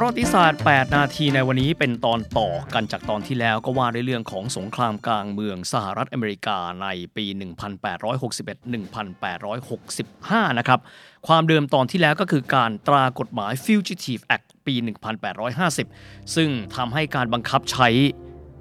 ประวัติศาสตร์ 8 นาทีในวันนี้เป็นตอนต่อกันจากตอนที่แล้วก็ว่าในเรื่องของสงครามกลางเมืองสหรัฐอเมริกาในปี 1861-1865 นะครับ ความเดิมตอนที่แล้วก็คือการตรากฎหมาย Fugitive Act ปี 1850 ซึ่งทำให้การบังคับใช้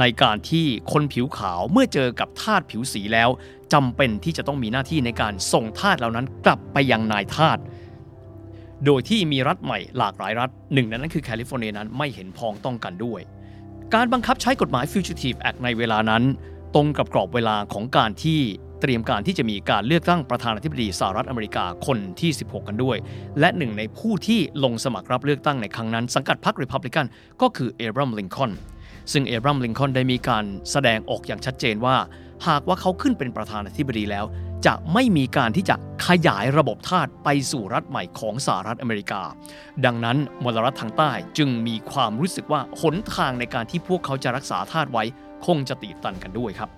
ในการที่คนผิวขาวเมื่อเจอกับทาสผิวสีแล้วจำเป็นที่จะต้องมีหน้าที่ในการส่งทาสเหล่านั้นกลับไปยังนายทาส โดยที่มีรัฐใหม่หลากหลายรัฐหนึ่งในนั้นคือแคลิฟอร์เนียนั้นไม่เห็นพ้องต้องกันด้วย การบังคับใช้กฎหมาย Fugitive Act ในเวลานั้น ตรงกับกรอบเวลาของการที่เตรียมการที่จะมีการเลือกตั้งประธานาธิบดีสหรัฐอเมริกาคนที่ 16 กันด้วย และหนึ่งในผู้ที่ลงสมัครรับเลือกตั้งในครั้งนั้น สังกัดพรรคริพับลิกันก็คือเอบรัมลิงคอนซึ่งเอบรัมลิงคอนได้มีการแสดงออกอย่างชัดเจนว่า หากว่าเขาขึ้นเป็นประธานาธิบดีแล้ว จะไม่มีการที่จะขยายระบบทาสไปสู่รัฐใหม่ของสหรัฐอเมริกา ดังนั้นมลรัฐทางใต้จึงมีความรู้สึกว่าหนทางในการที่พวกเขาจะรักษาทาสไว้คงจะตีตันกันด้วยครับ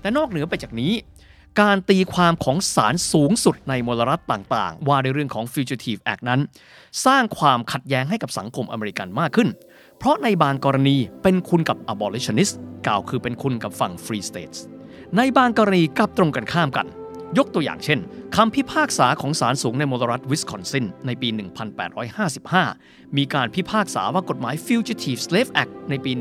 แต่นอกเหนือไปจากนี้ การตีความของศาลสูงสุดในมลรัฐต่างๆ ว่าในเรื่องของ Fugitive Act นั้น สร้างความขัดแย้งให้กับสังคมอเมริกันมากขึ้น เพราะในบางกรณีเป็นคุณกับ abolitionist กล่าวคือเป็นคุณกับฝั่ง Free States ในบางกรณีกลับตรงกันข้ามกัน ยกตัวอย่างเช่นคำพิพากษาของศาลสูงในมลรัฐวิสคอนซินในปี 1855 มีการพิพากษาว่ากฎหมาย Fugitive Slave Act ในปี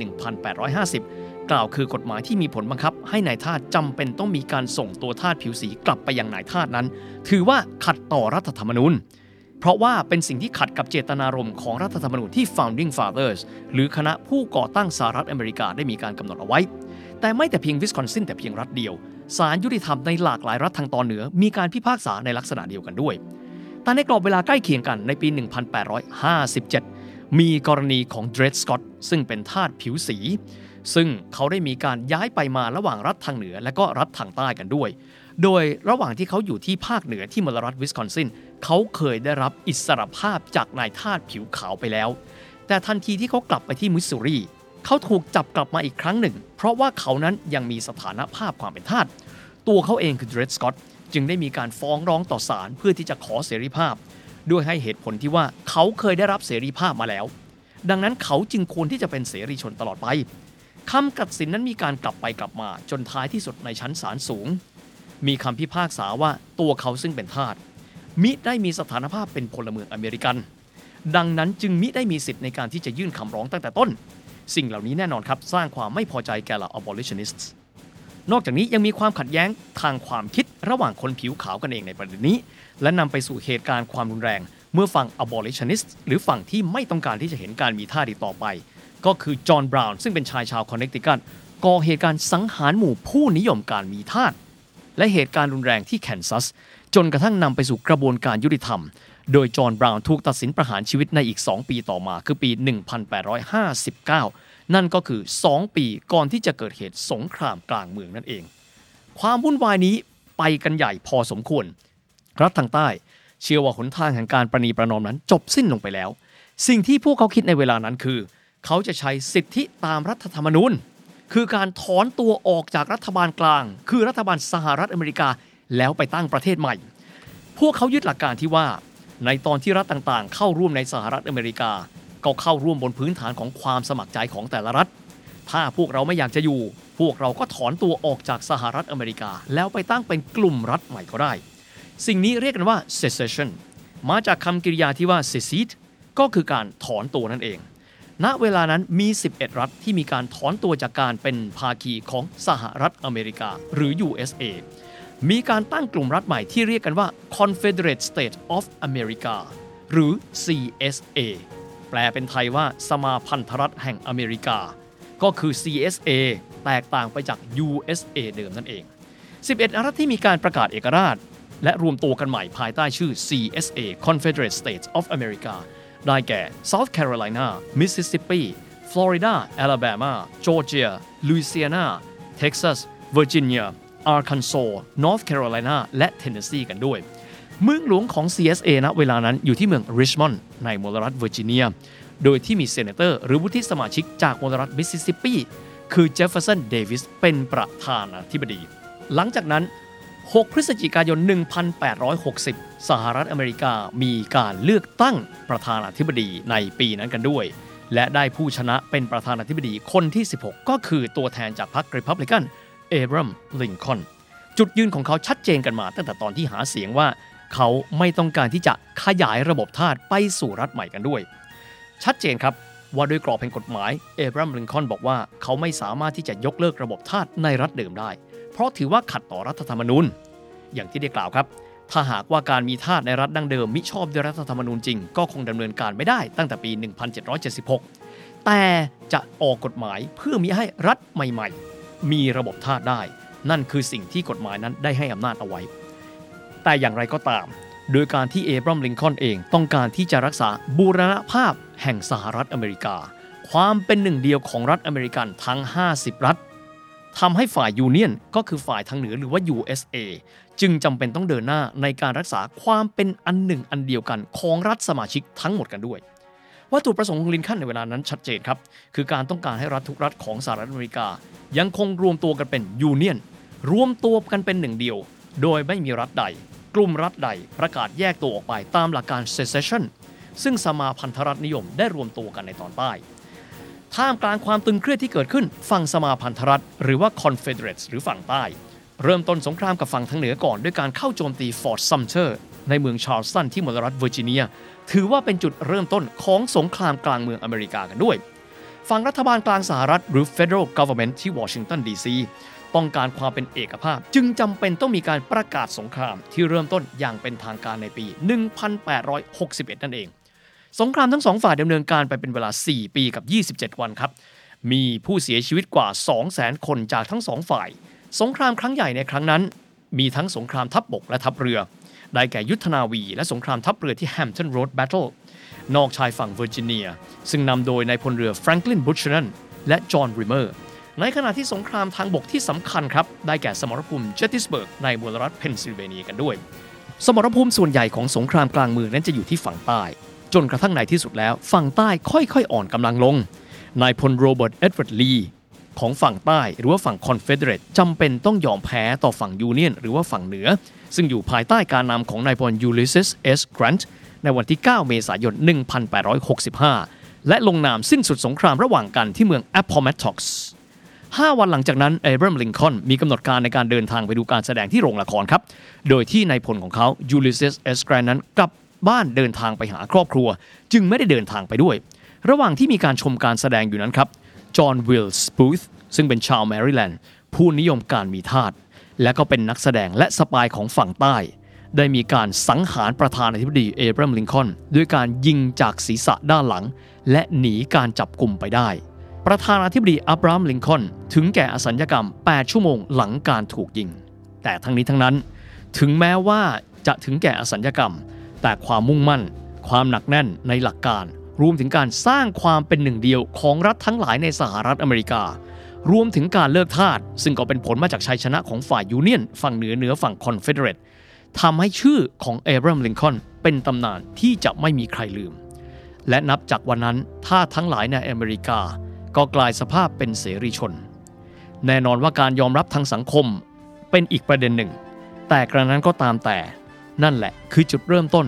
1850 กล่าวคือกฎหมายที่มีผลบังคับ ให้นายทาสจำเป็นต้องมีการส่งตัวทาสผิวสีกลับไปยังนายทาสนั้น ถือว่าขัดต่อรัฐธรรมนูญ เพราะว่าเป็นสิ่งที่ขัดกับเจตนารมณ์ของรัฐธรรมนูญที่ Founding Fathers หรือคณะผู้ก่อตั้งสหรัฐอเมริกาได้มีการกำหนดเอาไว้ แต่ไม่แต่เพียงวิสคอนซินแต่เพียงรัฐเดียว ศาลยุติธรรมในหลากหลายรัฐทางตอนเหนือ มีการพิพากษาในลักษณะเดียวกันด้วย แต่ในกรอบเวลาใกล้เคียงกันในปี 1857 มีกรณีของเดรดสกอตซึ่งเป็นทาสผิวสี ซึ่งเขาได้มีการย้ายไปมาระหว่างรัฐทางเหนือ และก็รัฐทางใต้กันด้วย โดยระหว่างที่เขาอยู่ที่ภาคเหนือที่มลรัฐวิสคอนซินเขาเคยได้รับอิสรภาพจากนายทาสผิวขาวไปแล้ว แต่ทันทีที่เขากลับไปที่มิสซูรี เขาถูกจับกลับมาอีกครั้งหนึ่ง เพราะว่าเขานั้นยังมีสถานภาพความเป็นทาสตัวเขาเองคือเดรดสกอตจึงได้มีการฟ้องร้องต่อศาลเพื่อที่จะขอเสรีภาพ ด้วยให้เหตุผลที่ว่าเขาเคยได้รับเสรีภาพมาแล้ว ดังนั้นเขาจึงควรที่จะเป็นเสรีชนตลอดไปคำตัดสินนั้นมีการกลับไปกลับมาจนท้ายที่สุดในชั้นศาลสูง มีคำพิพากษาว่าตัวเขาซึ่งเป็นทาสมิได้มีสถานภาพเป็นพลเมืองอเมริกัน ดังนั้นจึงมิได้มีสิทธิ์ในการที่จะยื่นคำร้องตั้งแต่ต้น สิ่งเหล่านี้แน่นอนครับ สร้างความไม่พอใจแก่เหล่า abolitionists นอกจากนี้ยังมีความขัดแย้งทางความคิดระหว่างคนผิวขาวกันเองในประเด็นนี้ และนำไปสู่เหตุการณ์ความรุนแรง เมื่อฝั่ง abolitionist หรือฝั่งที่ไม่ต้องการที่จะเห็นการมีท่าดีต่อไป ก็คือจอห์นบราวน์ซึ่งเป็นชายชาวคอนเนคติคัตก่อเหตุการณ์สังหารหมู่ผู้นิยมการมีทาสและเหตุการณ์รุนแรงที่แคนซัส จนกระทั่งนำไปสู่กระบวนการยุติธรรม โดยจอห์นบราวน์ถูกตัดสินประหารชีวิตในอีก 2 ปีต่อมาคือปี 1859 นั่นก็คือ 2 ปีก่อนที่จะเกิดเหตุสงครามกลางเมืองนั่นเอง ความวุ่นวายนี้ไปกันใหญ่พอสมควร รัฐทางใต้ เชื่อว่าหนทางแห่งการประนีประนอมนั้นจบสิ้นลงไปแล้ว สิ่งที่พวกเขาคิดในเวลานั้นคือ เขาจะใช้สิทธิตามรัฐธรรมนูญคือการถอนตัวออกจากรัฐบาลกลาง คือรัฐบาลสหรัฐอเมริกาแล้วไปตั้งประเทศใหม่ พวกเขายึดหลักการที่ว่า ในตอนที่รัฐต่างๆ เข้าร่วมในสหรัฐอเมริกา ก็เข้าร่วมบนพื้นฐานของความสมัครใจของแต่ละรัฐ ถ้าพวกเราไม่อยากจะอยู่ พวกเราก็ถอนตัวออกจากสหรัฐอเมริกา แล้วไปตั้งเป็นกลุ่มรัฐใหม่ก็ได้ สิ่งนี้เรียกกันว่า secession มาจากคำกริยาที่ว่า secede ก็คือการถอนตัวนั่นเอง ณ เวลานั้นมี 11 รัฐที่มีการถอนตัวจากการเป็นภาคีของสหรัฐอเมริกา หรือ USA มีการตั้งกลุ่มรัฐใหม่ที่เรียกกันว่า Confederate States of America หรือ CSA แปลเป็นไทยว่าสมาพันธรัฐแห่งอเมริกา ก็คือ CSA แตกต่างไปจาก USA เดิมนั่นเอง 11 รัฐที่มีการประกาศเอกราช และรวมตัวกันใหม่ภายใต้ชื่อ CSA Confederate States of America ได้แก่ South Carolina Mississippi Florida Alabama Georgia Louisiana Texas Virginia Arkansas North Carolina และ Tennessee กันด้วย เมืองหลวงของ CSA ณเวลานั้นอยู่ที่เมือง Richmond ในมลรัฐเวอร์จิเนีย โดยที่มี Senator หรือวุฒิสมาชิกจากมลรัฐมิสซิสซิปปีคือเจฟเฟอร์สันเดวิสเป็นประธานาธิบดี หลังจากนั้น 6 พฤศจิกายน 1860 สหรัฐอเมริกามีการเลือกตั้งประธานาธิบดีในปีนั้นกันด้วย และได้ผู้ชนะเป็นประธานาธิบดีคนที่ 16 ก็คือตัวแทนจากพรรคริพับลิกัน เอบรัม ลิงคอนจุดยืนของเขาชัดเจนกันมาตั้งแต่ตอนที่หาเสียงว่า เขาไม่ต้องการที่จะขยายระบบทาสไปสู่รัฐใหม่กันด้วย ชัดเจนครับว่าด้วยกรอบแห่งกฎหมายเอบรัม ลิงคอนบอกว่าเขาไม่สามารถที่จะยกเลิกระบบทาสในรัฐเดิมได้ เพราะถือว่าขัดต่อรัฐธรรมนูญ อย่างที่ได้กล่าวครับ ถ้าหากว่าการมีทาสในรัฐดั้งเดิมมิชอบด้วยรัฐธรรมนูญจริง ก็คงดำเนินการไม่ได้ตั้งแต่ปี 1776 แต่จะออกกฎหมายเพื่อมิให้รัฐใหม่ ๆ มีระบบทาสได้ นั่นคือสิ่งที่กฎหมายนั้นได้ให้อำนาจเอาไว้ แต่อย่างไรก็ตาม โดยการที่เอบราแฮมลิงคอล์นเองต้องการที่จะรักษาบูรณภาพแห่งสหรัฐอเมริกา ความเป็นหนึ่งเดียวของรัฐอเมริกันทั้ง 50 รัฐทำให้ฝ่าย Union ก็คือฝ่ายทางเหนือหรือว่า USA จึงจำเป็นต้องเดินหน้าในการรักษาความเป็นอันหนึ่งอันเดียวกันของรัฐสมาชิกทั้งหมดกันด้วย วัตถุประสงค์ของลิงคอล์นในเวลานั้นชัดเจนครับ คือการต้องการให้รัฐทุกรัฐของสหรัฐอเมริกา ยังคงรวมตัวกันเป็น Union รวมตัวกันเป็นหนึ่งเดียว โดยไม่มีรัฐใด กลุ่มรัฐใดประกาศแยกตัวออกไปตามหลักการ secession ซึ่งสมาพันธรัฐนิยมได้รวมตัวกันในตอนใต้ท่ามกลางความตึงเครียดที่เกิดขึ้นฝั่งสมาพันธรัฐ หรือว่า Confederates หรือฝั่งใต้ เริ่มต้นสงครามกับฝั่งทางเหนือก่อนด้วยการเข้าโจมตีฟอร์ตซัมเทอร์ ในเมืองชาร์ลสตันที่มลรัฐเวอร์จิเนีย ถือว่าเป็นจุดเริ่มต้นของสงครามกลางเมืองอเมริกากันด้วย ฝั่งรัฐบาลกลางสหรัฐหรือ Federal Government ที่วอชิงตันดีซีต้องการความเป็นเอกภาพ จึงจำเป็นต้องมีการประกาศสงครามที่เริ่มต้นอย่างเป็นทางการในปี 1861 นั่นเอง สงครามทั้งสองฝ่ายดำเนินการไปเป็นเวลา 4 ปีกับ 27 วันครับ มีผู้เสียชีวิตกว่า 200,000 คนจากทั้งสองฝ่าย สงครามครั้งใหญ่ในครั้งนั้น มีทั้งสงครามทัพบกและทัพเรือ ได้แก่ยุทธนาวี และสงครามทัพเรือที่แฮม p ตันโรดแบทเทิลนอกชายฝั่งเวอร์จิเนีย ซึ่งนำโดยนายพลเรือแฟรงคลินบูแคนันและจอห์นลอริเมอร์ในขณะที่สงครามทางบกที่สำคัญครับ ได้แก่สมรภูมิเกตตีสเบิร์กในมลรัฐเพนซิลเวเนียกันด้วย สมรภูมิส่วนใหญ่ของสงครามกลางเมืองนั้นจะอยู่ที่ฝั่งใต้ จนกระทั่งในที่สุดแล้ว ฝั่งใต้ค่อยๆ อ่อนกำลังลงนายพลโรเบิร์ตเอ็ดเวิร์ดลี ของฝั่งใต้หรือว่าฝั่ง Confederate จำเป็นต้องยอมแพ้ต่อฝั่ง Union หรือว่าฝั่งเหนือ ซึ่งอยู่ภายใต้การนำของนายพลยูลิสซีสเอสแกรนต์ในวันที่ 9 เมษายน 1865 และลงนามสิ้นสุดสงครามระหว่างกันที่เมือง Appomattox 5วันหลังจากนั้นเอบราแฮมลิงคอล์นมีกำหนดการในการเดินทางไปดูการแสดงที่โรงละครครับ โดยที่นายพลของเขายูลิสซีสเอสแกรนต์นั้นกลับบ้านเดินทางไปหาครอบครัว จึงไม่ได้เดินทางไปด้วย ระหว่างที่มีการชมการแสดงอยู่นั้นครับ จอห์นวิลค์สบูธซึ่งเป็นชาวแมริแลนด์ผู้นิยมการมีทาสและก็เป็นนักแสดงและ spy ของฝั่งใต้ ได้มีการสังหารประธานาธิบดีเอบราแฮมลิงคอล์นด้วยการยิงจากศีรษะด้านหลัง และหนีการจับกลุ่มไปได้ ประธานาธิบดีเอบราแฮมลิงคอล์นถึงแก่อสัญกรรม 8 ชั่วโมงหลังการถูกยิง แต่ทั้งนี้ทั้งนั้น ถึงแม้ว่าจะถึงแก่อสัญกรรม แต่ความมุ่งมั่น ความหนักแน่นในหลักการ รวมถึงการสร้างความเป็นหนึ่งเดียวของรัฐทั้งหลายในสหรัฐอเมริกา รวมถึงการเลิกทาสซึ่งก็เป็นผลมาจากชัยชนะของฝ่าย Union ฝั่งเหนือเหนือฝั่ง Confederate ทำให้ชื่อของเอบราแฮมลิงคอล์นเป็นตำนานที่จะไม่มีใครลืม และนับจากวันนั้นทาสทั้งหลายในอเมริกา ก็กลายสภาพเป็นเสรีชน แน่นอนว่าการยอมรับทางสังคมเป็นอีกประเด็นหนึ่ง แต่กระนั้นก็ตามแต่ นั่นแหละคือจุดเริ่มต้น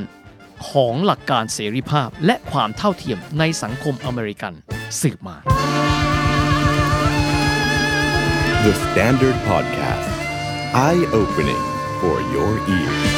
ของหลักการเสรีภาพและความเท่าเทียมในสังคมอเมริกันสืบมา The Standard Podcast. Eye opening for your ears.